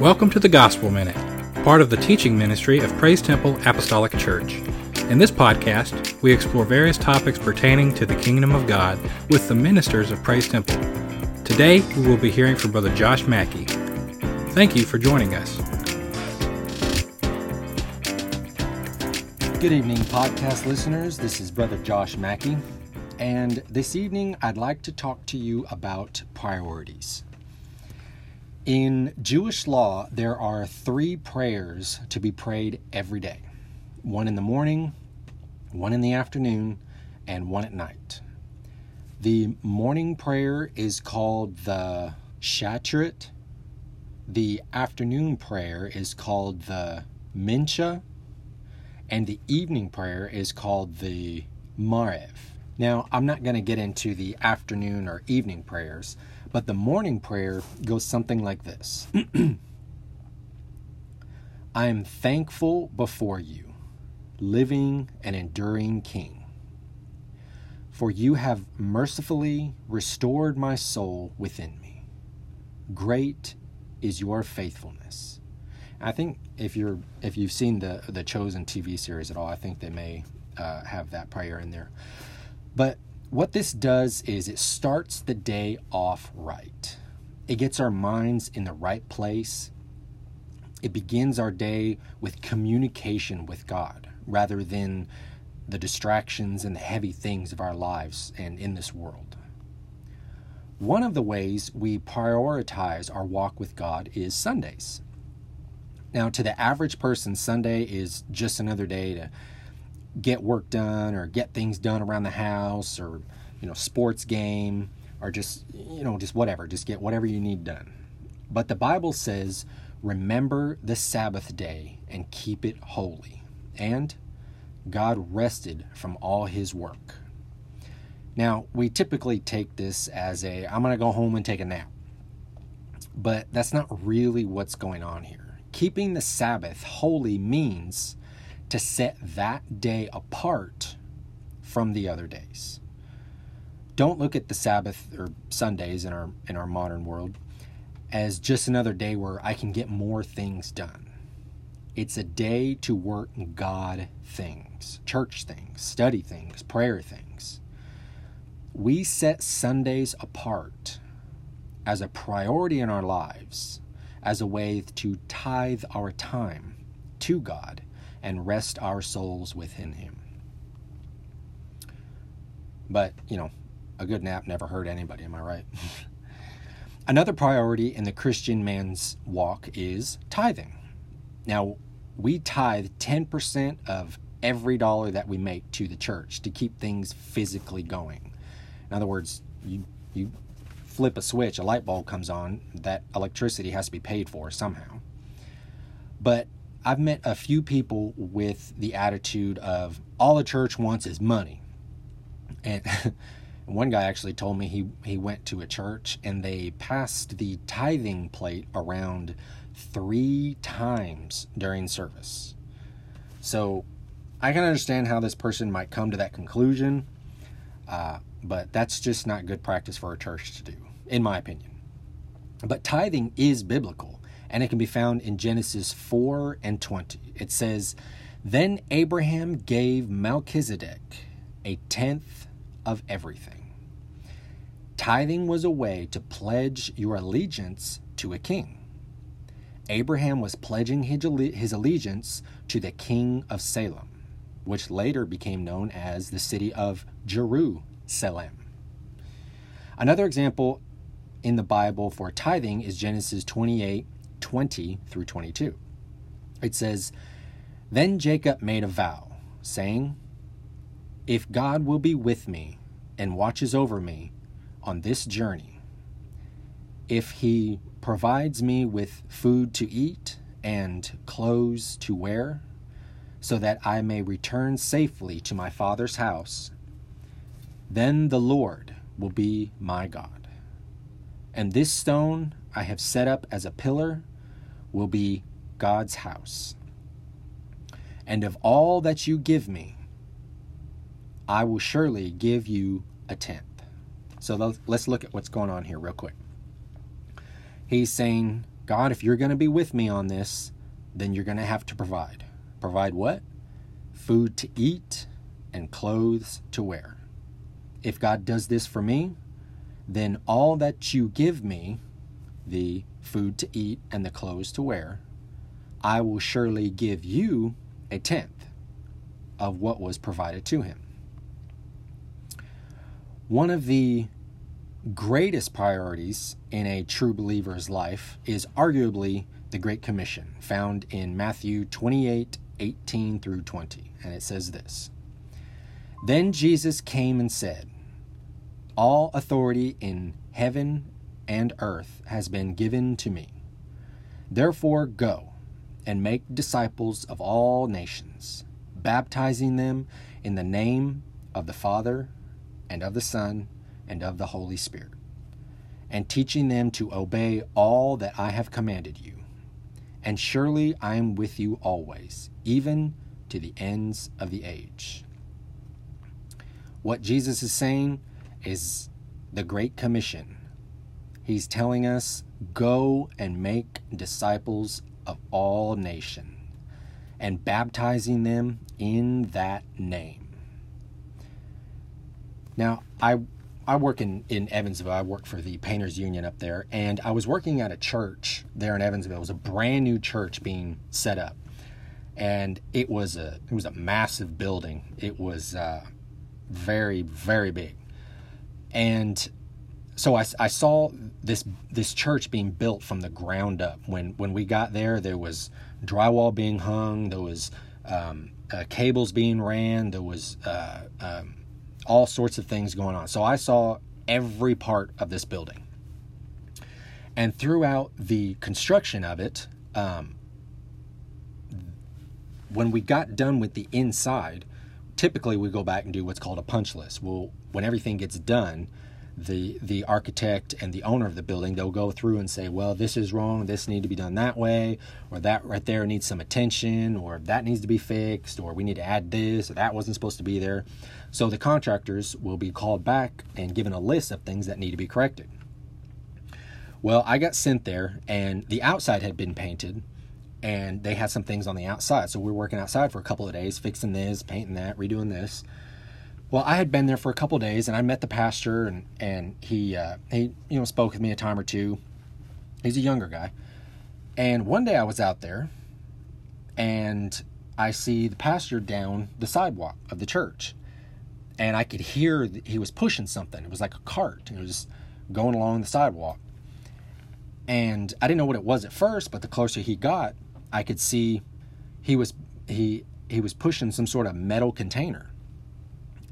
Welcome to the Gospel Minute, part of the teaching ministry of Praise Temple Apostolic Church. In this podcast, we explore various topics pertaining to the kingdom of God with the ministers of Praise Temple. Today, we will be hearing from Brother Josh Mackey. Thank you for joining us. Good evening, podcast listeners. This is Brother Josh Mackey, and this evening I'd like to talk to you about priorities. In Jewish law, there are three prayers to be prayed every day one in the morning, one in the afternoon, and one at night. The morning prayer is called the Shacharit. The afternoon prayer is called the Mincha. And the evening prayer is called the Maariv. Now, I'm not going to get into the afternoon or evening prayers but the morning prayer goes something like this I am thankful before you, living and enduring King. For you have mercifully restored my soul within me. Great is your faithfulness. I think if you're if you've seen the the chosen TV series at all, I think they may uh, have that prayer in there. But what this does is it starts the day off right. It gets our minds in the right place. It begins our day with communication with God rather than the distractions and the heavy things of our lives and in this world. One of the ways we prioritize our walk with God is Sundays. Now, to the average person, Sunday is just another day to get work done or get things done around the house or you know sports game or just you know just whatever just get whatever you need done. But the bible says remember the sabbath day and keep it holy. And god rested from all his work. Now we typically take this as a i'm going to go home and take a nap. But that's not really what's going on here. Keeping the sabbath holy means to set that day apart from the other days. Don't look at the Sabbath or Sundays in our in our modern world as just another day where I can get more things done. It's a day to work God things, church things, study things, prayer things. We set Sundays apart as a priority in our lives, as a way to tithe our time to God and rest our souls within Him. But, you know, a good nap never hurt anybody, am I right? Another priority in the Christian man's walk is tithing. Now, we tithe 10% of every dollar that we make to the church to keep things physically going. In other words, you, you flip a switch, a light bulb comes on, that electricity has to be paid for somehow. But I've met a few people with the attitude of all the church wants is money. And one guy actually told me he, he went to a church and they passed the tithing plate around three times during service. So I can understand how this person might come to that conclusion, uh, but that's just not good practice for a church to do, in my opinion. But tithing is biblical and it can be found in Genesis 4 and 20. It says, Then Abraham gave Melchizedek a tenth of everything. Tithing was a way to pledge your allegiance to a king. Abraham was pledging his allegiance to the king of Salem, which later became known as the city of Jerusalem. Another example in the Bible for tithing is Genesis 28 20 through 22. It says, Then Jacob made a vow, saying, If God will be with me and watches over me on this journey, if he provides me with food to eat and clothes to wear, so that I may return safely to my father's house, then the Lord will be my God. And this stone I have set up as a pillar will be God's house. And of all that you give me, I will surely give you a tenth. So let's look at what's going on here, real quick. He's saying, God, if you're going to be with me on this, then you're going to have to provide. Provide what? Food to eat and clothes to wear. If God does this for me, then all that you give me, the food to eat and the clothes to wear, I will surely give you a tenth of what was provided to him. One of the greatest priorities in a true believer's life is arguably the Great Commission, found in Matthew 28 18 through 20. And it says this Then Jesus came and said, All authority in heaven and earth has been given to me. Therefore, go and make disciples of all nations, baptizing them in the name of the Father and of the Son and of the Holy Spirit, and teaching them to obey all that I have commanded you. And surely I am with you always, even to the ends of the age. What Jesus is saying is the Great Commission. He's telling us, go and make disciples of all nations and baptizing them in that name. Now, I I work in, in Evansville. I work for the Painters Union up there, and I was working at a church there in Evansville. It was a brand new church being set up, and it was a it was a massive building. It was uh, very very big, and so I, I saw this this church being built from the ground up. When when we got there, there was drywall being hung. There was um, uh, cables being ran. There was uh, um, all sorts of things going on. So I saw every part of this building. And throughout the construction of it, um, when we got done with the inside, typically we go back and do what's called a punch list. Well, when everything gets done, the the architect and the owner of the building they'll go through and say well this is wrong this need to be done that way or that right there needs some attention or that needs to be fixed or we need to add this or that wasn't supposed to be there. So the contractors will be called back and given a list of things that need to be corrected. Well i got sent there and the outside had been painted and they had some things on the outside. So we were working outside for a couple of days fixing this painting that redoing this well, I had been there for a couple days, and I met the pastor, and and he uh, he you know spoke with me a time or two. He's a younger guy, and one day I was out there, and I see the pastor down the sidewalk of the church, and I could hear he was pushing something. It was like a cart. It was going along the sidewalk, and I didn't know what it was at first, but the closer he got, I could see he was he he was pushing some sort of metal container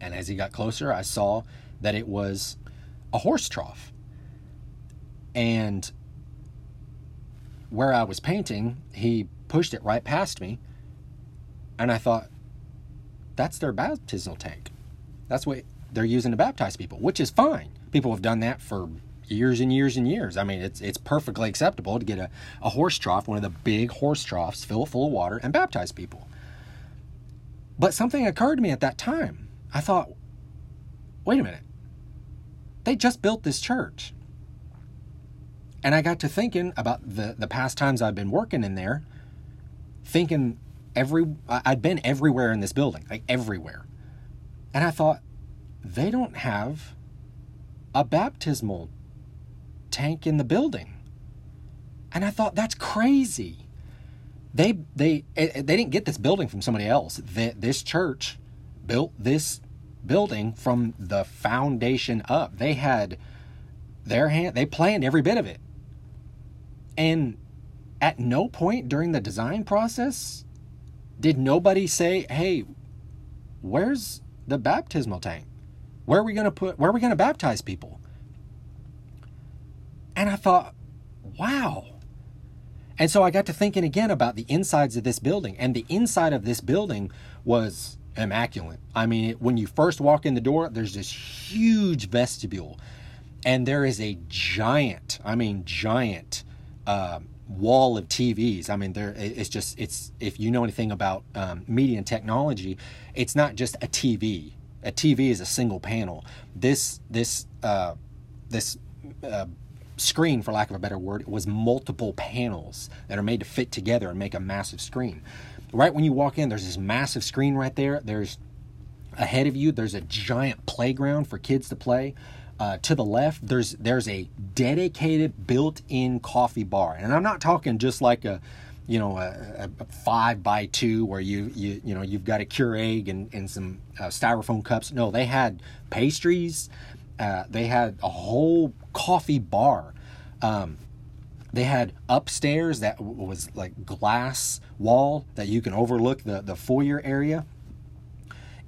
and as he got closer, I saw that it was a horse trough. And where I was painting, he pushed it right past me. And I thought, that's their baptismal tank. That's what they're using to baptize people, which is fine. People have done that for years and years and years. I mean, it's it's perfectly acceptable to get a, a horse trough, one of the big horse troughs, fill it full of water, and baptize people. But something occurred to me at that time. I thought, wait a minute. They just built this church. And I got to thinking about the, the past times I've been working in there, thinking every I'd been everywhere in this building, like everywhere. And I thought, they don't have a baptismal tank in the building. And I thought that's crazy. They they eh, eh, they didn't get this building from somebody else. This church built this building from the foundation up. They had their hand, they planned every bit of it. And at no point during the design process did nobody say, hey, where's the baptismal tank? Where are we going to put, where are we going to baptize people? And I thought, wow. And so I got to thinking again about the insides of this building. And the inside of this building was immaculate. I mean, when you first walk in the door, there's this huge vestibule, and there is a giant, I mean, giant uh, wall of TVs. I mean, there it's just it's if you know anything about um, media and technology, it's not just a TV. A TV is a single panel. This this uh, this uh, screen, for lack of a better word, was multiple panels that are made to fit together and make a massive screen. Right when you walk in, there's this massive screen right there. There's ahead of you, there's a giant playground for kids to play. Uh, to the left, there's there's a dedicated built-in coffee bar, and I'm not talking just like a you know a, a, five by two where you you you know you've got a Keurig and, and some uh, styrofoam cups. No, they had pastries. Uh, they had a whole coffee bar. Um, they had upstairs that was like glass wall that you can overlook the the foyer area.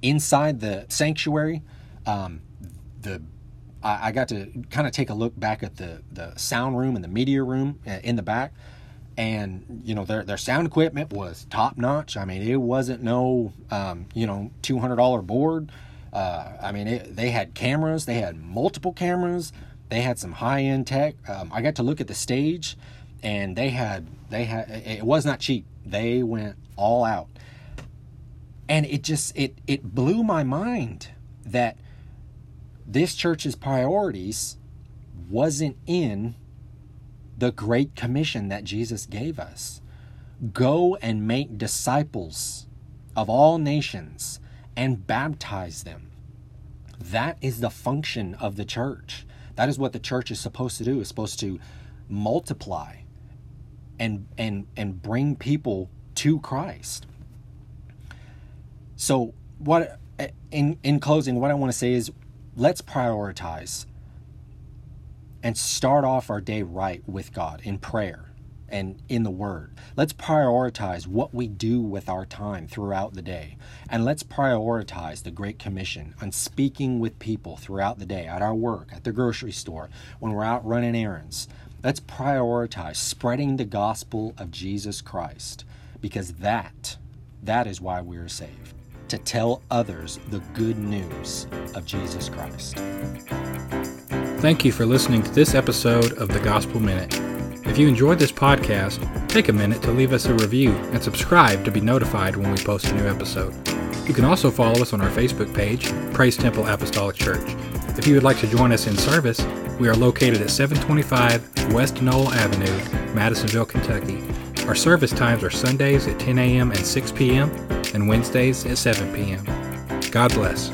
Inside the sanctuary, um, the I, I got to kind of take a look back at the the sound room and the media room uh, in the back and you know their their sound equipment was top notch. I mean, it wasn't no um, you know two hundred dollar board. Uh, I mean, it, they had cameras. They had multiple cameras. They had some high end tech. Um, I got to look at the stage, and they had they had it was not cheap. They went all out, and it just it it blew my mind that this church's priorities wasn't in the great commission that Jesus gave us. Go and make disciples of all nations and baptize them. That is the function of the church. That is what the church is supposed to do. It's supposed to multiply and and and bring people to Christ. So what in in closing what I want to say is let's prioritize and start off our day right with God in prayer and in the Word. Let's prioritize what we do with our time throughout the day. And let's prioritize the Great Commission on speaking with people throughout the day, at our work, at the grocery store, when we're out running errands. Let's prioritize spreading the gospel of Jesus Christ because that, that is why we are saved. To tell others the good news of Jesus Christ. Thank you for listening to this episode of the Gospel Minute. If you enjoyed this podcast, take a minute to leave us a review and subscribe to be notified when we post a new episode. You can also follow us on our Facebook page, Praise Temple Apostolic Church. If you would like to join us in service, we are located at 725 West Knoll Avenue, Madisonville, Kentucky. Our service times are Sundays at 10 a.m. and 6 p.m., and Wednesdays at 7 p.m. God bless.